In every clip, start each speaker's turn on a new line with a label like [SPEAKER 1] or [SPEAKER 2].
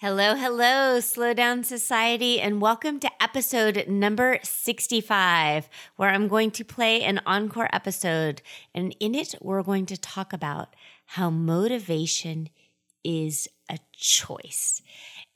[SPEAKER 1] Hello, hello, Slow Down Society, and welcome to episode number 65, where I'm going to play an encore episode. And in it, we're going to talk about how motivation is a choice.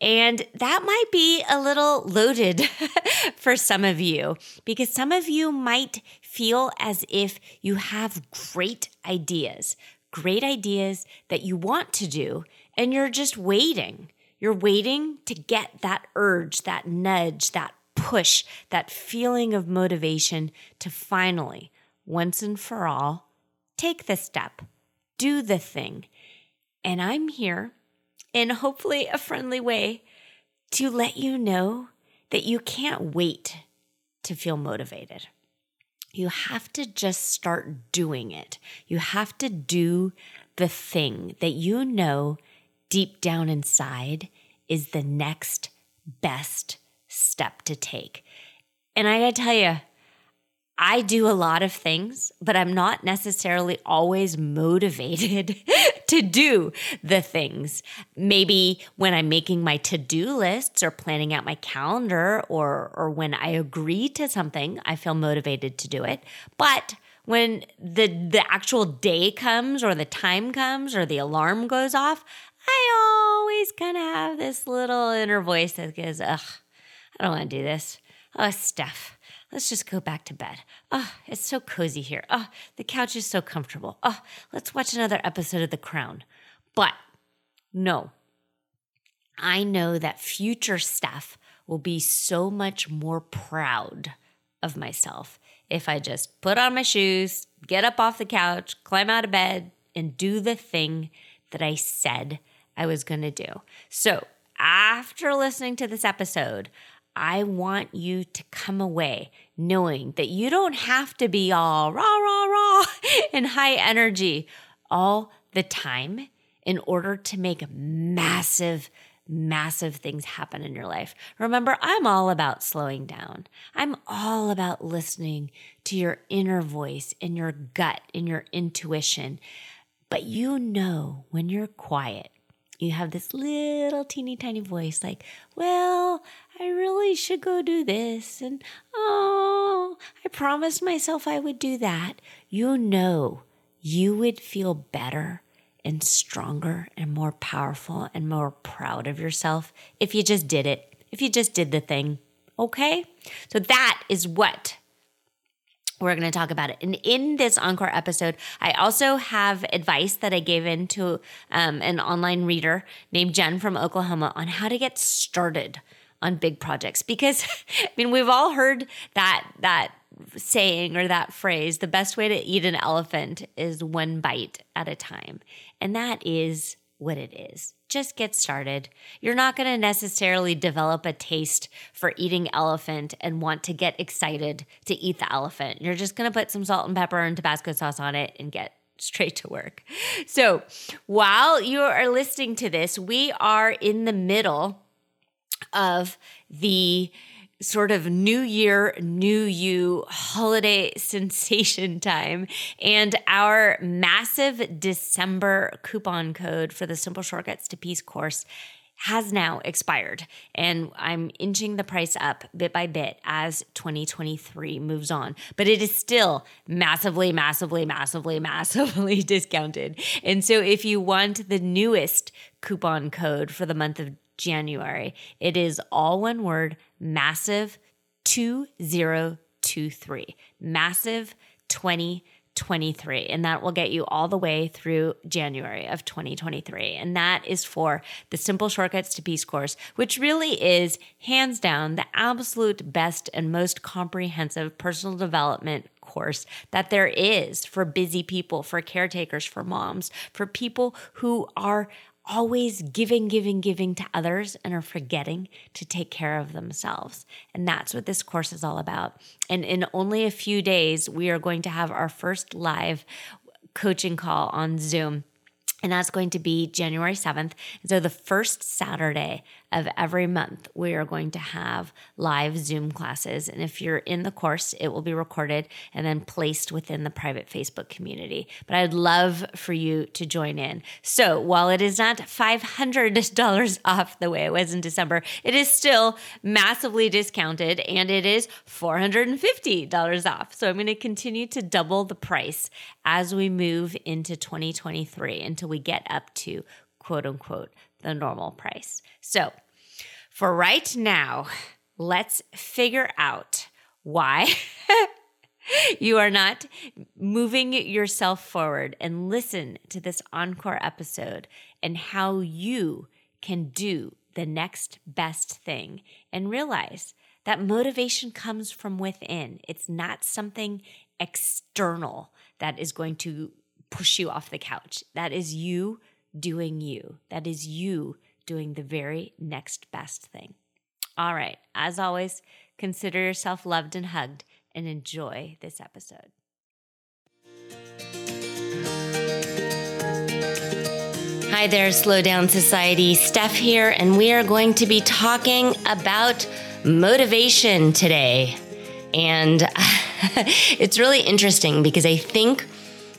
[SPEAKER 1] And that might be a little loaded for some of you because some of you might feel as if you have great ideas, great ideas that you want to do, and you're just waiting you're waiting to get that urge, that nudge, that push, that feeling of motivation to finally, once and for all, take the step, do the thing. And I'm here in hopefully a friendly way to let you know that you can't wait to feel motivated. You have to just start doing it. You have to do the thing that you know deep down inside is the next best step to take. And I gotta tell you, I do a lot of things, but I'm not necessarily always motivated to do the things. Maybe when I'm making my to-do lists or planning out my calendar or or when I agree to something, I feel motivated to do it. But when the the actual day comes or the time comes or the alarm goes off, I always kind of have this little inner voice that goes, ugh, I don't want to do this. Oh, Steph, let's just go back to bed. Oh, it's so cozy here. Oh, the couch is so comfortable. Oh, let's watch another episode of The Crown. But no, I know that future Steph will be so much more proud of myself if I just put on my shoes, get up off the couch, climb out of bed, and do the thing that I said I was going to do. So, after listening to this episode, I want you to come away knowing that you don't have to be all rah, rah, rah and high energy all the time in order to make massive, massive things happen in your life. Remember, I'm all about slowing down. I'm all about listening to your inner voice, in your gut, in your intuition. But you know when you're quiet you have this little teeny tiny voice like, well, I really should go do this. And oh, I promised myself I would do that. You know, you would feel better and stronger and more powerful and more proud of yourself if you just did it, if you just did the thing. Okay? So that is what we're going to talk about it. And in this encore episode, I also have advice that I gave into um, an online reader named Jen from Oklahoma on how to get started on big projects. Because I mean, we've all heard that that saying or that phrase: the best way to eat an elephant is one bite at a time, and that is what it is. Just get started. You're not going to necessarily develop a taste for eating elephant and want to get excited to eat the elephant. You're just going to put some salt and pepper and Tabasco sauce on it and get straight to work. So, while you are listening to this, we are in the middle of the sort of new year, new you holiday sensation time. And our massive December coupon code for the Simple Shortcuts to Peace course has now expired. And I'm inching the price up bit by bit as 2023 moves on. But it is still massively, massively, massively, massively discounted. And so if you want the newest coupon code for the month of January. It is all one word massive 2023. Massive 2023. And that will get you all the way through January of 2023. And that is for the Simple Shortcuts to Peace course, which really is hands down the absolute best and most comprehensive personal development course that there is for busy people, for caretakers, for moms, for people who are always giving, giving, giving to others and are forgetting to take care of themselves. And that's what this course is all about. And in only a few days, we are going to have our first live coaching call on Zoom. And that's going to be January 7th. And so the first Saturday of every month, we are going to have live Zoom classes. And if you're in the course, it will be recorded and then placed within the private Facebook community. But I'd love for you to join in. So while it is not $500 off the way it was in December, it is still massively discounted and it is $450 off. So I'm going to continue to double the price as we move into 2023 until we get up to quote unquote the normal price. So for right now, let's figure out why you are not moving yourself forward and listen to this encore episode and how you can do the next best thing and realize that motivation comes from within. It's not something external that is going to push you off the couch. That is you doing you. That is you doing the very next best thing. All right, as always, consider yourself loved and hugged and enjoy this episode. Hi there, Slow Down Society. Steph here, and we are going to be talking about motivation today. And it's really interesting because I think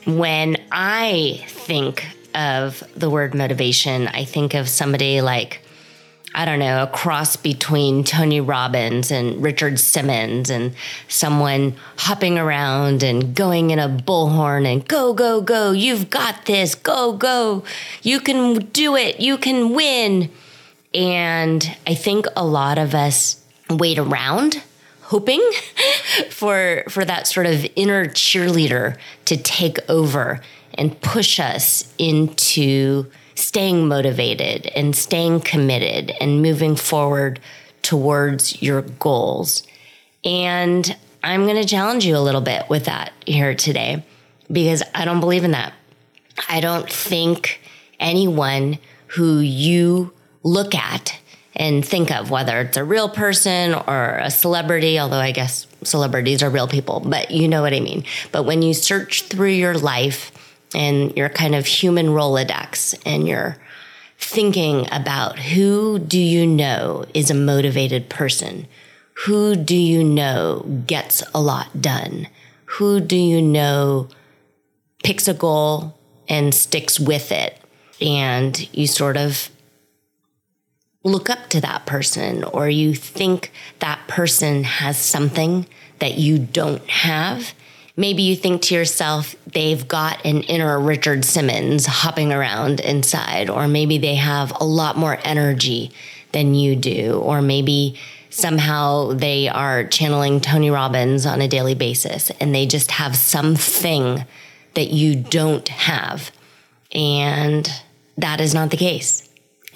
[SPEAKER 1] when I think of the word motivation, I think of somebody like, I don't know, a cross between Tony Robbins and Richard Simmons and someone hopping around and going in a bullhorn and go, go, go, you've got this, go, go, you can do it, you can win. And I think a lot of us wait around hoping for for that sort of inner cheerleader to take over and push us into staying motivated and staying committed and moving forward towards your goals. And I'm going to challenge you a little bit with that here today because I don't believe in that. I don't think anyone who you look at and think of whether it's a real person or a celebrity, although I guess celebrities are real people, but you know what I mean. But when you search through your life and your kind of human Rolodex and you're thinking about who do you know is a motivated person? Who do you know gets a lot done? Who do you know picks a goal and sticks with it? And you sort of look up to that person or you think that person has something that you don't have maybe you think to yourself, they've got an inner Richard Simmons hopping around inside, or maybe they have a lot more energy than you do, or maybe somehow they are channeling Tony Robbins on a daily basis and they just have something that you don't have. And that is not the case.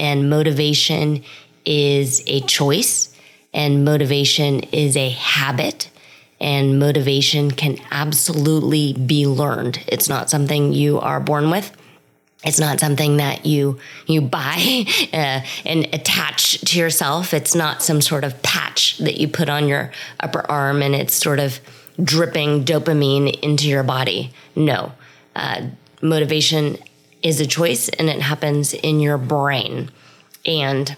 [SPEAKER 1] And motivation is a choice, and motivation is a habit and motivation can absolutely be learned. It's not something you are born with. It's not something that you you buy uh, and attach to yourself. It's not some sort of patch that you put on your upper arm and it's sort of dripping dopamine into your body. No, uh, motivation is a choice and it happens in your brain. And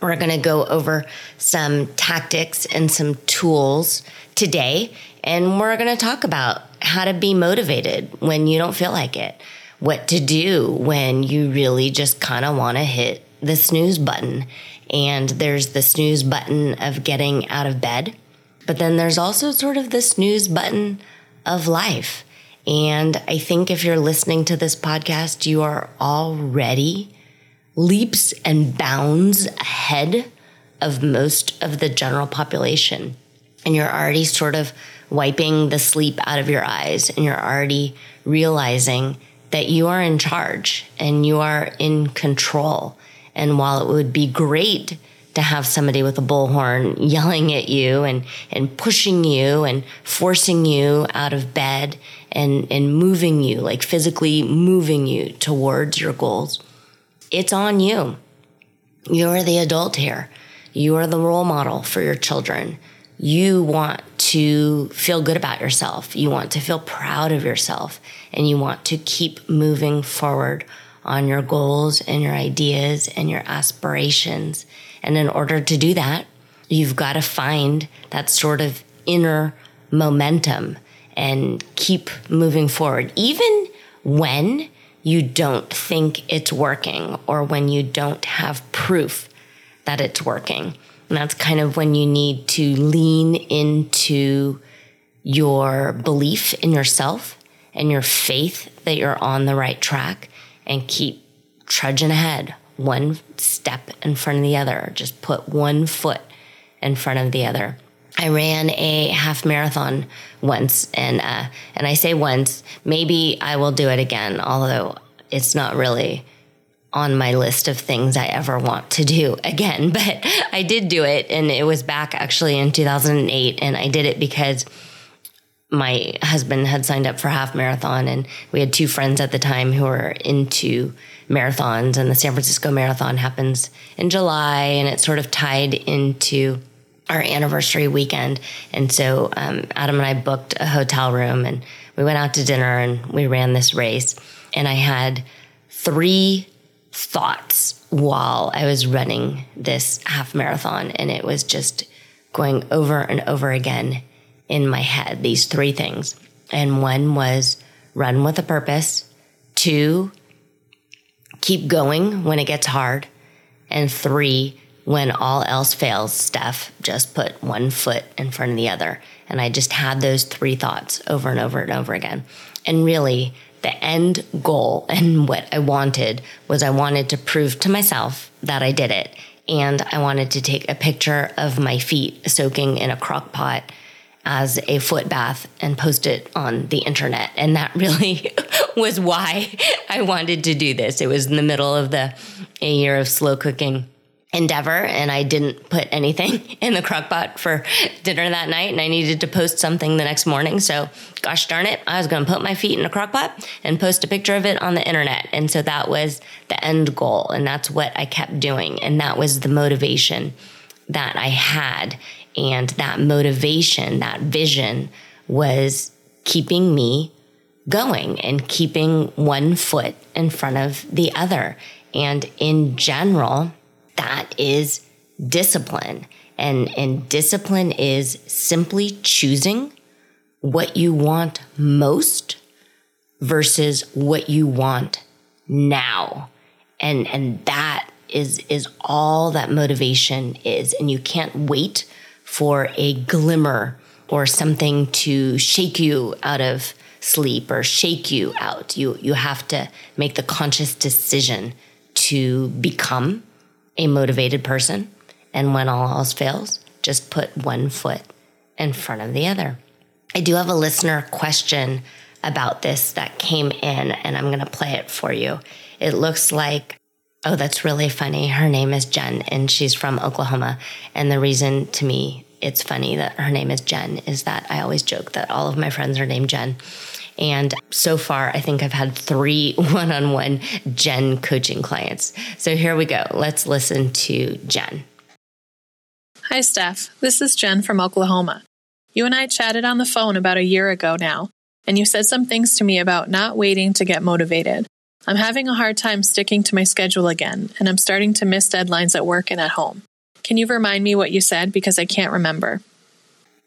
[SPEAKER 1] we're going to go over some tactics and some tools today. And we're going to talk about how to be motivated when you don't feel like it, what to do when you really just kind of want to hit the snooze button. And there's the snooze button of getting out of bed, but then there's also sort of the snooze button of life. And I think if you're listening to this podcast, you are already leaps and bounds ahead of most of the general population. And you're already sort of wiping the sleep out of your eyes and you're already realizing that you are in charge and you are in control. And while it would be great to have somebody with a bullhorn yelling at you and, and pushing you and forcing you out of bed and, and moving you, like physically moving you towards your goals, it's on you. You're the adult here. You are the role model for your children. You want to feel good about yourself. You want to feel proud of yourself and you want to keep moving forward on your goals and your ideas and your aspirations. And in order to do that, you've got to find that sort of inner momentum and keep moving forward, even when you don't think it's working or when you don't have proof that it's working. And that's kind of when you need to lean into your belief in yourself and your faith that you're on the right track and keep trudging ahead one step in front of the other. Just put one foot in front of the other. I ran a half marathon once, and uh, and I say once, maybe I will do it again. Although it's not really on my list of things I ever want to do again, but I did do it, and it was back actually in 2008, and I did it because my husband had signed up for half marathon, and we had two friends at the time who were into marathons, and the San Francisco Marathon happens in July, and it's sort of tied into our anniversary weekend. And so um, Adam and I booked a hotel room, and we went out to dinner, and we ran this race. And I had three thoughts while I was running this half marathon, and it was just going over and over again in my head these three things. And one was run with a purpose, two, keep going when it gets hard, and three, when all else fails, Steph, just put one foot in front of the other. And I just had those three thoughts over and over and over again. And really, the end goal and what I wanted was I wanted to prove to myself that I did it. And I wanted to take a picture of my feet soaking in a crock pot as a foot bath and post it on the internet. And that really was why I wanted to do this. It was in the middle of the a year of slow cooking endeavor and I didn't put anything in the crock pot for dinner that night and I needed to post something the next morning. So gosh darn it, I was going to put my feet in a crock pot and post a picture of it on the internet. And so that was the end goal. And that's what I kept doing. And that was the motivation that I had. And that motivation, that vision was keeping me going and keeping one foot in front of the other. And in general, that is discipline. And, and discipline is simply choosing what you want most versus what you want now. And, and that is, is all that motivation is. And you can't wait for a glimmer or something to shake you out of sleep or shake you out. You, you have to make the conscious decision to become a motivated person. And when all else fails, just put one foot in front of the other. I do have a listener question about this that came in, and I'm going to play it for you. It looks like, oh, that's really funny. Her name is Jen, and she's from Oklahoma. And the reason to me it's funny that her name is Jen is that I always joke that all of my friends are named Jen. And so far, I think I've had three one on one Jen coaching clients. So here we go. Let's listen to Jen.
[SPEAKER 2] Hi, Steph. This is Jen from Oklahoma. You and I chatted on the phone about a year ago now, and you said some things to me about not waiting to get motivated. I'm having a hard time sticking to my schedule again, and I'm starting to miss deadlines at work and at home. Can you remind me what you said because I can't remember?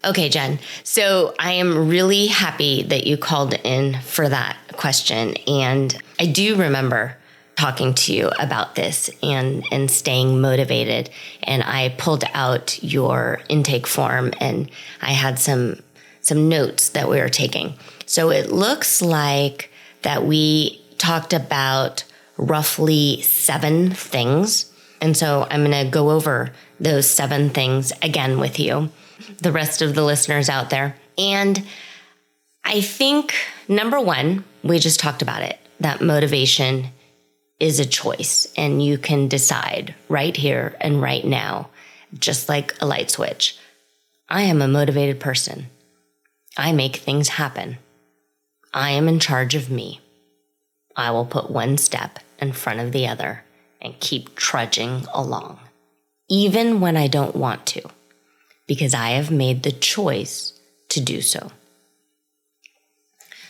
[SPEAKER 1] Okay, Jen. So I am really happy that you called in for that question. And I do remember talking to you about this and, and staying motivated. And I pulled out your intake form and I had some some notes that we were taking. So it looks like that we talked about roughly seven things. And so I'm going to go over those seven things again with you the rest of the listeners out there. And I think number one, we just talked about it that motivation is a choice, and you can decide right here and right now, just like a light switch. I am a motivated person. I make things happen. I am in charge of me. I will put one step in front of the other and keep trudging along, even when I don't want to because I have made the choice to do so.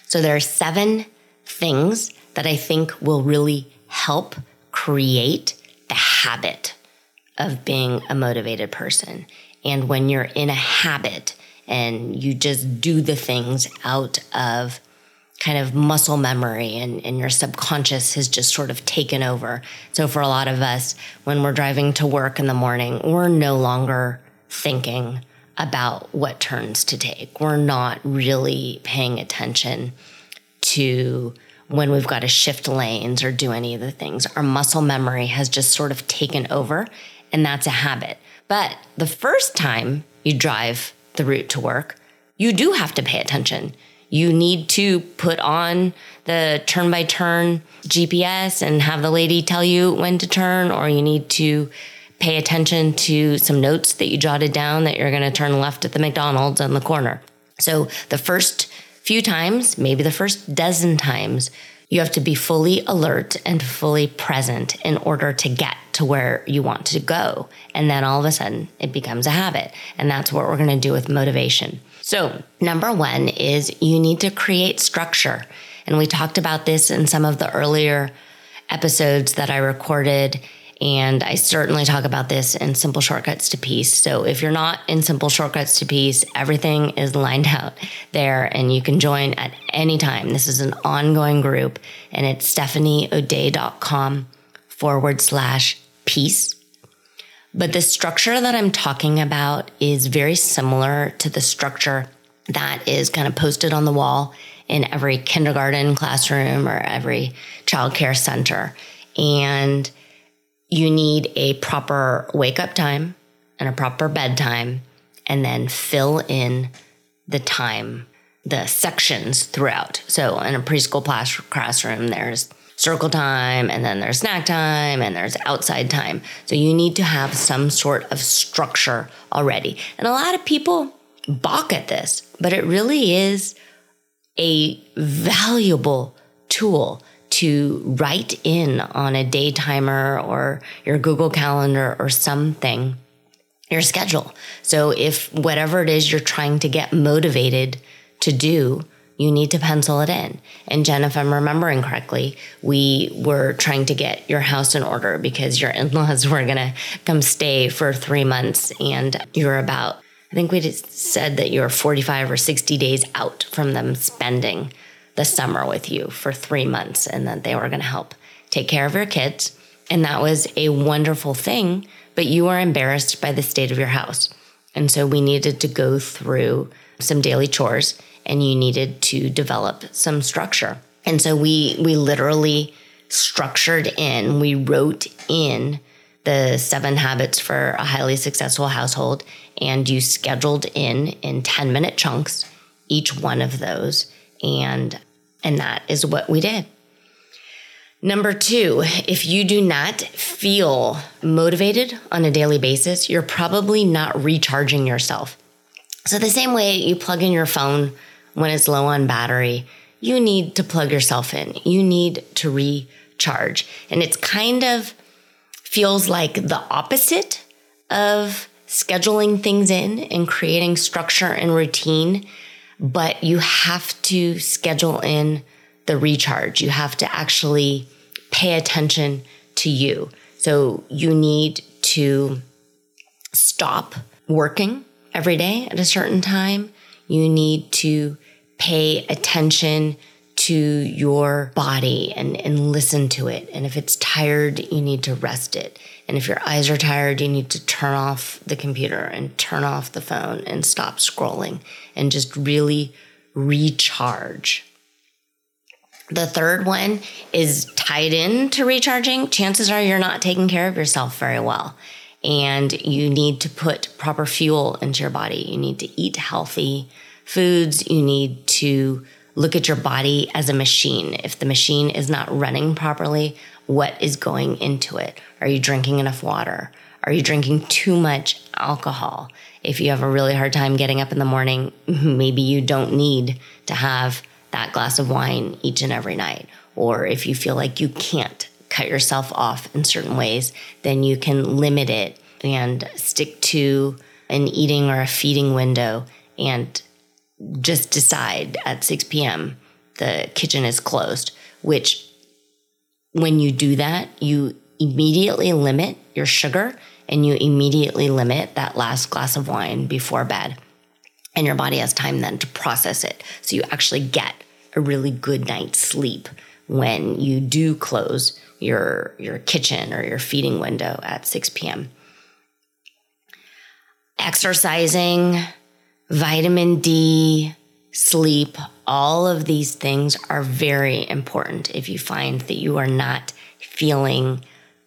[SPEAKER 1] So there are seven things that I think will really help create the habit of being a motivated person. And when you're in a habit and you just do the things out of kind of muscle memory and, and your subconscious has just sort of taken over. So for a lot of us, when we're driving to work in the morning, we're no longer thinking about what turns to take. We're not really paying attention to when we've got to shift lanes or do any of the things. Our muscle memory has just sort of taken over, and that's a habit. But the first time you drive the route to work, you do have to pay attention. You need to put on the turn by turn GPS and have the lady tell you when to turn, or you need to pay attention to some notes that you jotted down that you're going to turn left at the McDonald's on the corner. So the first few times, maybe the first dozen times, you have to be fully alert and fully present in order to get to where you want to go. And then all of a sudden it becomes a habit. And that's what we're going to do with motivation. So, number one is you need to create structure. And we talked about this in some of the earlier episodes that I recorded and I certainly talk about this in Simple Shortcuts to Peace. So if you're not in Simple Shortcuts to Peace, everything is lined out there and you can join at any time. This is an ongoing group and it's stephanieodea.com forward slash peace. But the structure that I'm talking about is very similar to the structure that is kind of posted on the wall in every kindergarten classroom or every childcare center. And you need a proper wake up time and a proper bedtime, and then fill in the time, the sections throughout. So in a preschool class- classroom, there's circle time, and then there's snack time, and there's outside time. So you need to have some sort of structure already. And a lot of people balk at this, but it really is a valuable tool to write in on a day timer or your Google Calendar or something your schedule. So if whatever it is you're trying to get motivated to do, you need to pencil it in. And Jen, if I'm remembering correctly, we were trying to get your house in order because your in laws were going to come stay for three months and you're about, I think we said that you're 45 or 60 days out from them spending the summer with you for three months and that they were going to help take care of your kids. And that was a wonderful thing, but you were embarrassed by the state of your house. And so we needed to go through some daily chores and you needed to develop some structure. And so we we literally structured in, we wrote in the seven habits for a highly successful household and you scheduled in in 10 minute chunks each one of those and and that is what we did. Number two, if you do not feel motivated on a daily basis, you're probably not recharging yourself. So, the same way you plug in your phone when it's low on battery, you need to plug yourself in. You need to recharge. And it's kind of feels like the opposite of scheduling things in and creating structure and routine but you have to schedule in the recharge. You have to actually pay attention to you. So you need to stop working every day at a certain time. You need to pay attention to your body and, and listen to it. And if it's tired, you need to rest it. And if your eyes are tired, you need to turn off the computer and turn off the phone and stop scrolling and just really recharge. The third one is tied in to recharging. Chances are you're not taking care of yourself very well. And you need to put proper fuel into your body. You need to eat healthy foods. You need to look at your body as a machine. If the machine is not running properly, what is going into it? Are you drinking enough water? Are you drinking too much alcohol? If you have a really hard time getting up in the morning, maybe you don't need to have that glass of wine each and every night. Or if you feel like you can't cut yourself off in certain ways, then you can limit it and stick to an eating or a feeding window and just decide at 6 p.m. the kitchen is closed, which when you do that, you immediately limit your sugar and you immediately limit that last glass of wine before bed. And your body has time then to process it. So you actually get a really good night's sleep when you do close your your kitchen or your feeding window at 6 p.m. Exercising, vitamin D, sleep, all of these things are very important if you find that you are not feeling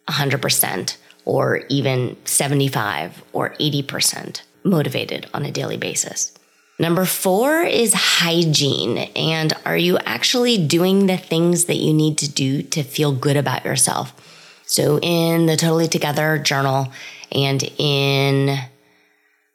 [SPEAKER 1] 100% or even 75 or 80% motivated on a daily basis. Number four is hygiene. And are you actually doing the things that you need to do to feel good about yourself? So, in the Totally Together journal and in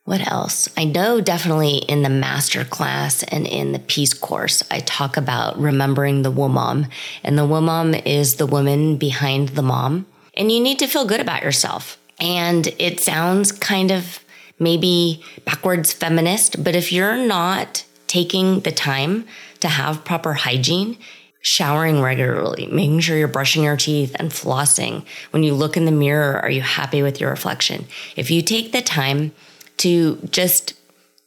[SPEAKER 1] what else? I know definitely in the master class and in the peace course, I talk about remembering the womam. And the womam is the woman behind the mom. And you need to feel good about yourself. And it sounds kind of maybe backwards feminist, but if you're not taking the time to have proper hygiene, showering regularly, making sure you're brushing your teeth and flossing. When you look in the mirror, are you happy with your reflection? If you take the time to just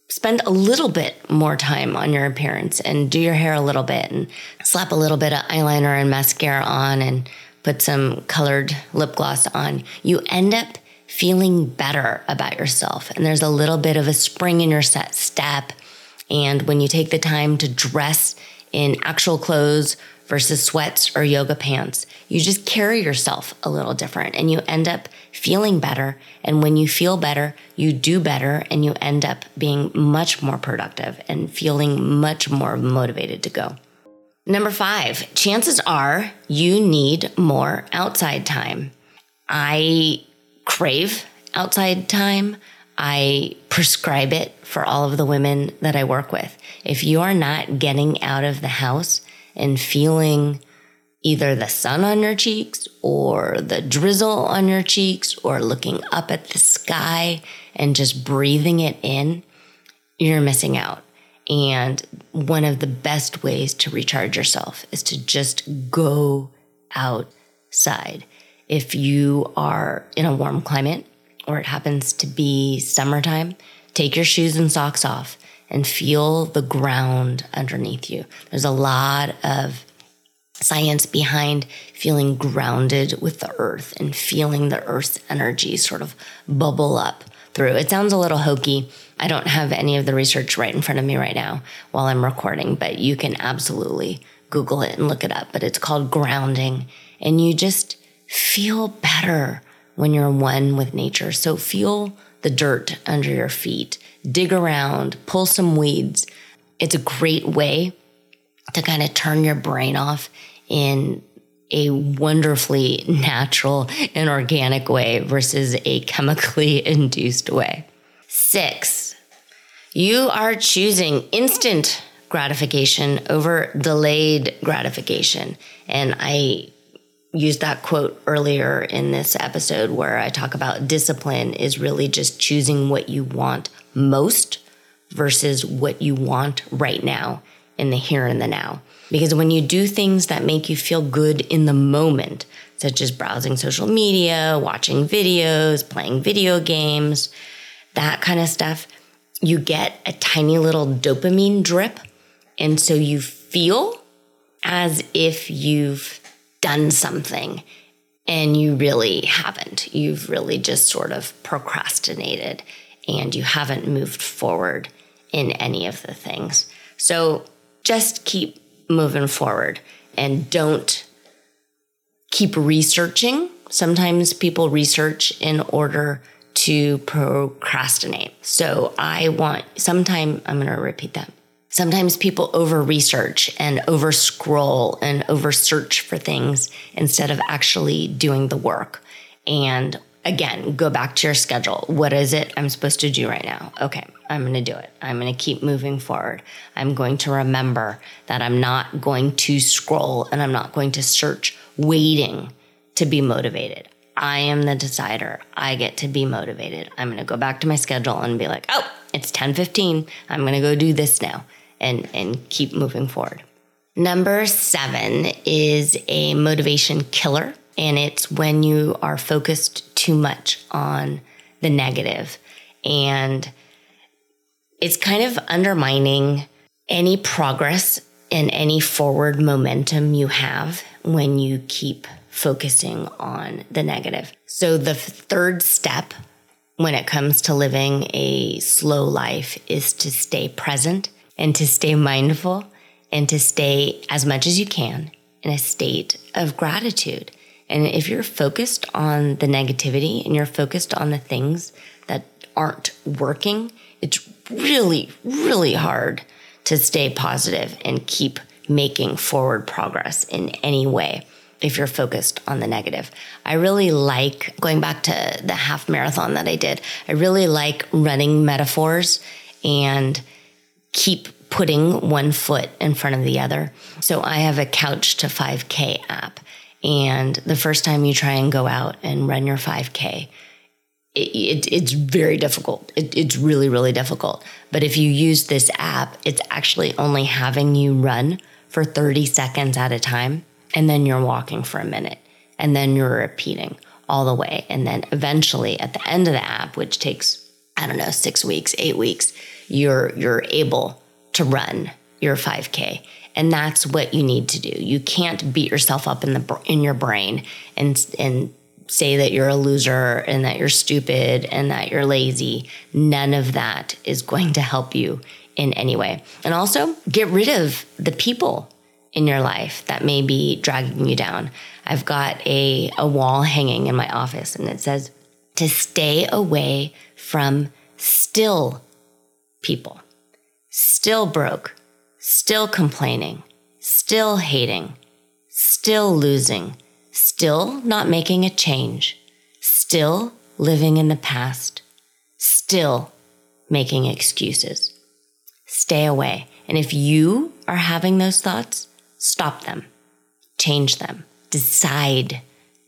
[SPEAKER 1] spend a little bit more time on your appearance and do your hair a little bit and slap a little bit of eyeliner and mascara on and put some colored lip gloss on, you end up feeling better about yourself. And there's a little bit of a spring in your set step. And when you take the time to dress in actual clothes versus sweats or yoga pants, you just carry yourself a little different and you end up feeling better. And when you feel better, you do better and you end up being much more productive and feeling much more motivated to go. Number five, chances are you need more outside time. I crave outside time. I prescribe it for all of the women that I work with. If you are not getting out of the house and feeling either the sun on your cheeks or the drizzle on your cheeks or looking up at the sky and just breathing it in, you're missing out. And one of the best ways to recharge yourself is to just go outside if you are in a warm climate or it happens to be summertime, take your shoes and socks off and feel the ground underneath you. There's a lot of science behind feeling grounded with the earth and feeling the earth's energy sort of bubble up through. It sounds a little hokey. I don't have any of the research right in front of me right now while I'm recording, but you can absolutely Google it and look it up. But it's called grounding. And you just feel better when you're one with nature. So feel the dirt under your feet, dig around, pull some weeds. It's a great way to kind of turn your brain off in a wonderfully natural and organic way versus a chemically induced way. Six, you are choosing instant gratification over delayed gratification. And I used that quote earlier in this episode where I talk about discipline is really just choosing what you want most versus what you want right now in the here and the now. Because when you do things that make you feel good in the moment, such as browsing social media, watching videos, playing video games, that kind of stuff, you get a tiny little dopamine drip. And so you feel as if you've done something and you really haven't. You've really just sort of procrastinated and you haven't moved forward in any of the things. So just keep moving forward and don't keep researching. Sometimes people research in order to procrastinate. So I want sometime, I'm going to repeat that. Sometimes people over research and over scroll and over search for things instead of actually doing the work. And again, go back to your schedule. What is it I'm supposed to do right now? Okay, I'm going to do it. I'm going to keep moving forward. I'm going to remember that I'm not going to scroll and I'm not going to search waiting to be motivated. I am the decider. I get to be motivated. I'm going to go back to my schedule and be like, "Oh, it's 10:15. I'm going to go do this now." And and keep moving forward. Number seven is a motivation killer, and it's when you are focused too much on the negative and it's kind of undermining any progress and any forward momentum you have when you keep focusing on the negative. So, the third step when it comes to living a slow life is to stay present and to stay mindful and to stay as much as you can in a state of gratitude. And if you're focused on the negativity and you're focused on the things that aren't working, it's really, really hard to stay positive and keep making forward progress in any way if you're focused on the negative. I really like going back to the half marathon that I did. I really like running metaphors and keep putting one foot in front of the other. So I have a couch to 5K app. And the first time you try and go out and run your 5K, it, it, it's very difficult. It, it's really, really difficult. But if you use this app, it's actually only having you run for 30 seconds at a time. And then you're walking for a minute. And then you're repeating all the way. And then eventually at the end of the app, which takes, I don't know, six weeks, eight weeks, you're, you're able to run your 5K. And that's what you need to do. You can't beat yourself up in the in your brain and and say that you're a loser and that you're stupid and that you're lazy. None of that is going to help you in any way. And also, get rid of the people in your life that may be dragging you down. I've got a, a wall hanging in my office and it says to stay away from still people, still broke, still complaining, still hating, still losing still not making a change, still living in the past, still making excuses. Stay away. And if you are having those thoughts, stop them, change them, decide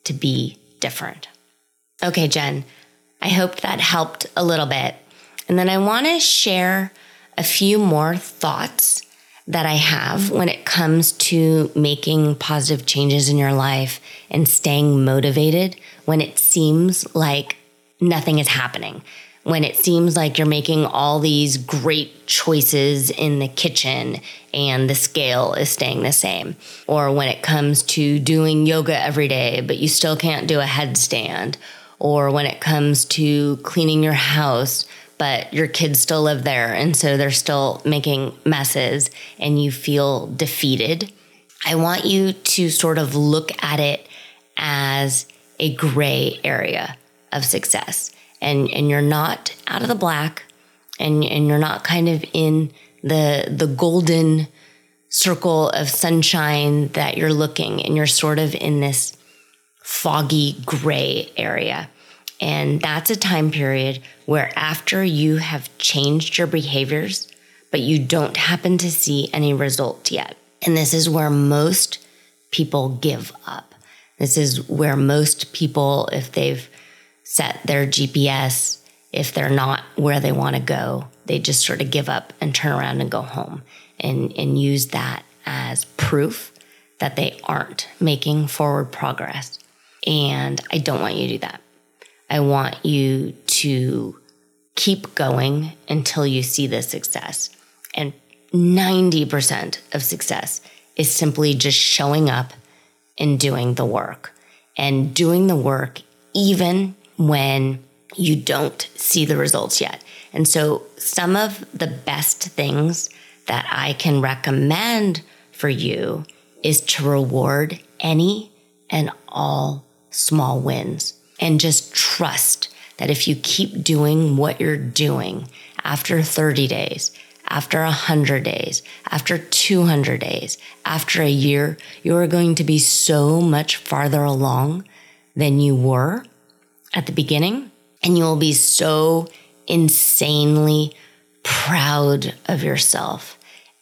[SPEAKER 1] to be different. Okay, Jen, I hope that helped a little bit. And then I want to share a few more thoughts that I have when it comes to making positive changes in your life and staying motivated when it seems like nothing is happening. When it seems like you're making all these great choices in the kitchen and the scale is staying the same. Or when it comes to doing yoga every day, but you still can't do a headstand. Or when it comes to cleaning your house, but your kids still live there. And so they're still making messes and you feel defeated. I want you to sort of look at it as a gray area of success. And, and you're not out of the black and, and you're not kind of in the, the golden circle of sunshine that you're looking and you're sort of in this foggy gray area. And that's a time period where after you have changed your behaviors, but you don't happen to see any results yet. And this is where most people give up. This is where most people, if they've set their GPS, if they're not where they want to go, they just sort of give up and turn around and go home and, and use that as proof that they aren't making forward progress. And I don't want you to do that. I want you to keep going until you see the success. And 90% of success is simply just showing up and doing the work and doing the work even when you don't see the results yet. And so, some of the best things that I can recommend for you is to reward any and all small wins and just trust that if you keep doing what you're doing after 30 days, after 100 days, after 200 days, after a year, you are going to be so much farther along than you were at the beginning. And you will be so insanely proud of yourself.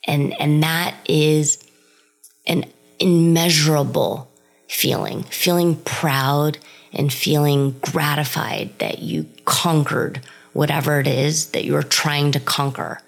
[SPEAKER 1] And, and that is an immeasurable feeling, feeling proud and feeling gratified that you conquered whatever it is that you're trying to conquer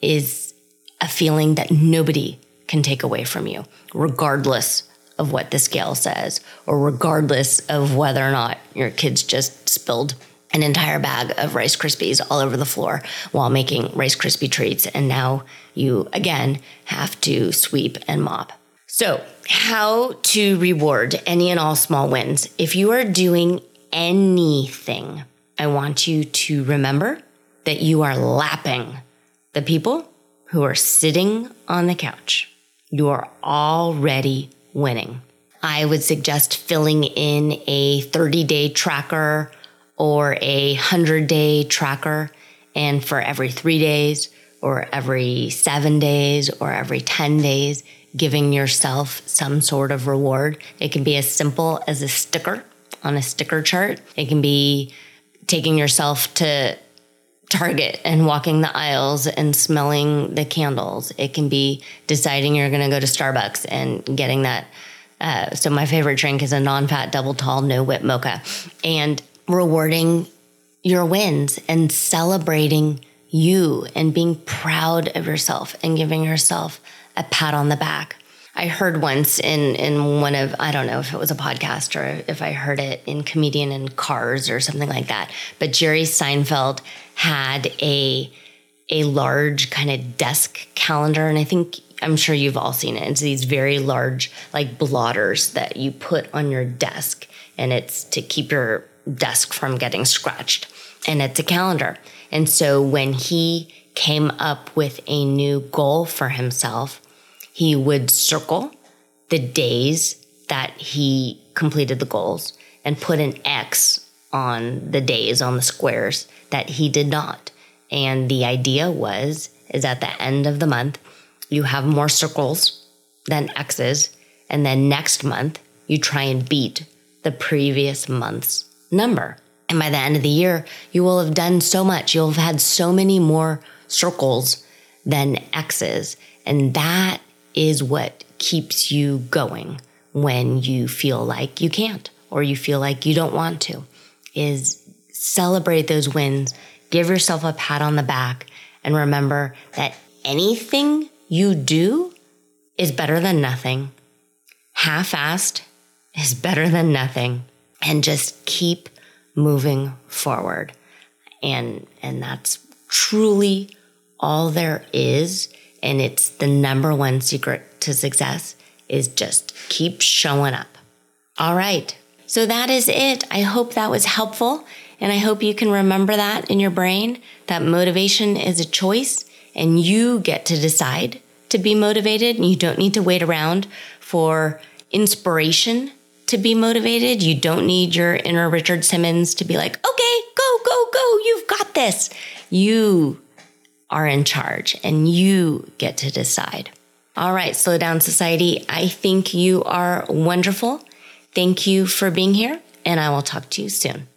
[SPEAKER 1] is a feeling that nobody can take away from you, regardless of what the scale says, or regardless of whether or not your kids just spilled an entire bag of Rice Krispies all over the floor while making Rice Krispie treats. And now you again have to sweep and mop. So, how to reward any and all small wins. If you are doing anything, I want you to remember that you are lapping the people who are sitting on the couch. You are already winning. I would suggest filling in a 30 day tracker or a 100 day tracker. And for every three days, or every seven days, or every 10 days, giving yourself some sort of reward. It can be as simple as a sticker on a sticker chart. It can be taking yourself to Target and walking the aisles and smelling the candles. It can be deciding you're going to go to Starbucks and getting that. Uh, so my favorite drink is a non-fat double tall no whip mocha, and rewarding your wins and celebrating you and being proud of yourself and giving yourself a pat on the back. I heard once in in one of I don't know if it was a podcast or if I heard it in comedian in cars or something like that. But Jerry Seinfeld had a a large kind of desk calendar, and I think I'm sure you've all seen it. It's these very large like blotters that you put on your desk, and it's to keep your desk from getting scratched. And it's a calendar. And so when he came up with a new goal for himself, he would circle the days that he completed the goals and put an X on the days on the squares that he did not. And the idea was is at the end of the month, you have more circles than X's. And then next month, you try and beat the previous month's number. And by the end of the year, you will have done so much. You'll have had so many more circles than X's. And that is what keeps you going when you feel like you can't or you feel like you don't want to is celebrate those wins give yourself a pat on the back and remember that anything you do is better than nothing. Half-assed is better than nothing. And just keep moving forward. And and that's truly all there is and it's the number one secret to success is just keep showing up. All right. So that is it. I hope that was helpful. And I hope you can remember that in your brain that motivation is a choice and you get to decide to be motivated. You don't need to wait around for inspiration to be motivated. You don't need your inner Richard Simmons to be like, okay, go, go, go. You've got this. You are in charge and you get to decide. All right, Slow Down Society, I think you are wonderful. Thank you for being here, and I will talk to you soon.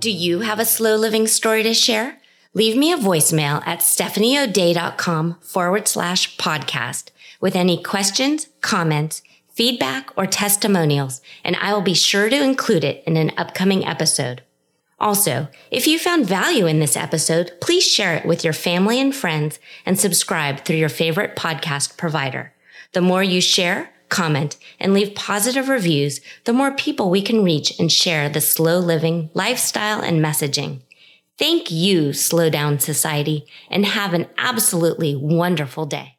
[SPEAKER 1] Do you have a slow living story to share? Leave me a voicemail at stephanieodea.com forward slash podcast with any questions, comments, feedback, or testimonials, and I will be sure to include it in an upcoming episode. Also, if you found value in this episode, please share it with your family and friends and subscribe through your favorite podcast provider. The more you share, comment, and leave positive reviews, the more people we can reach and share the slow living lifestyle and messaging. Thank you, Slow Down Society, and have an absolutely wonderful day.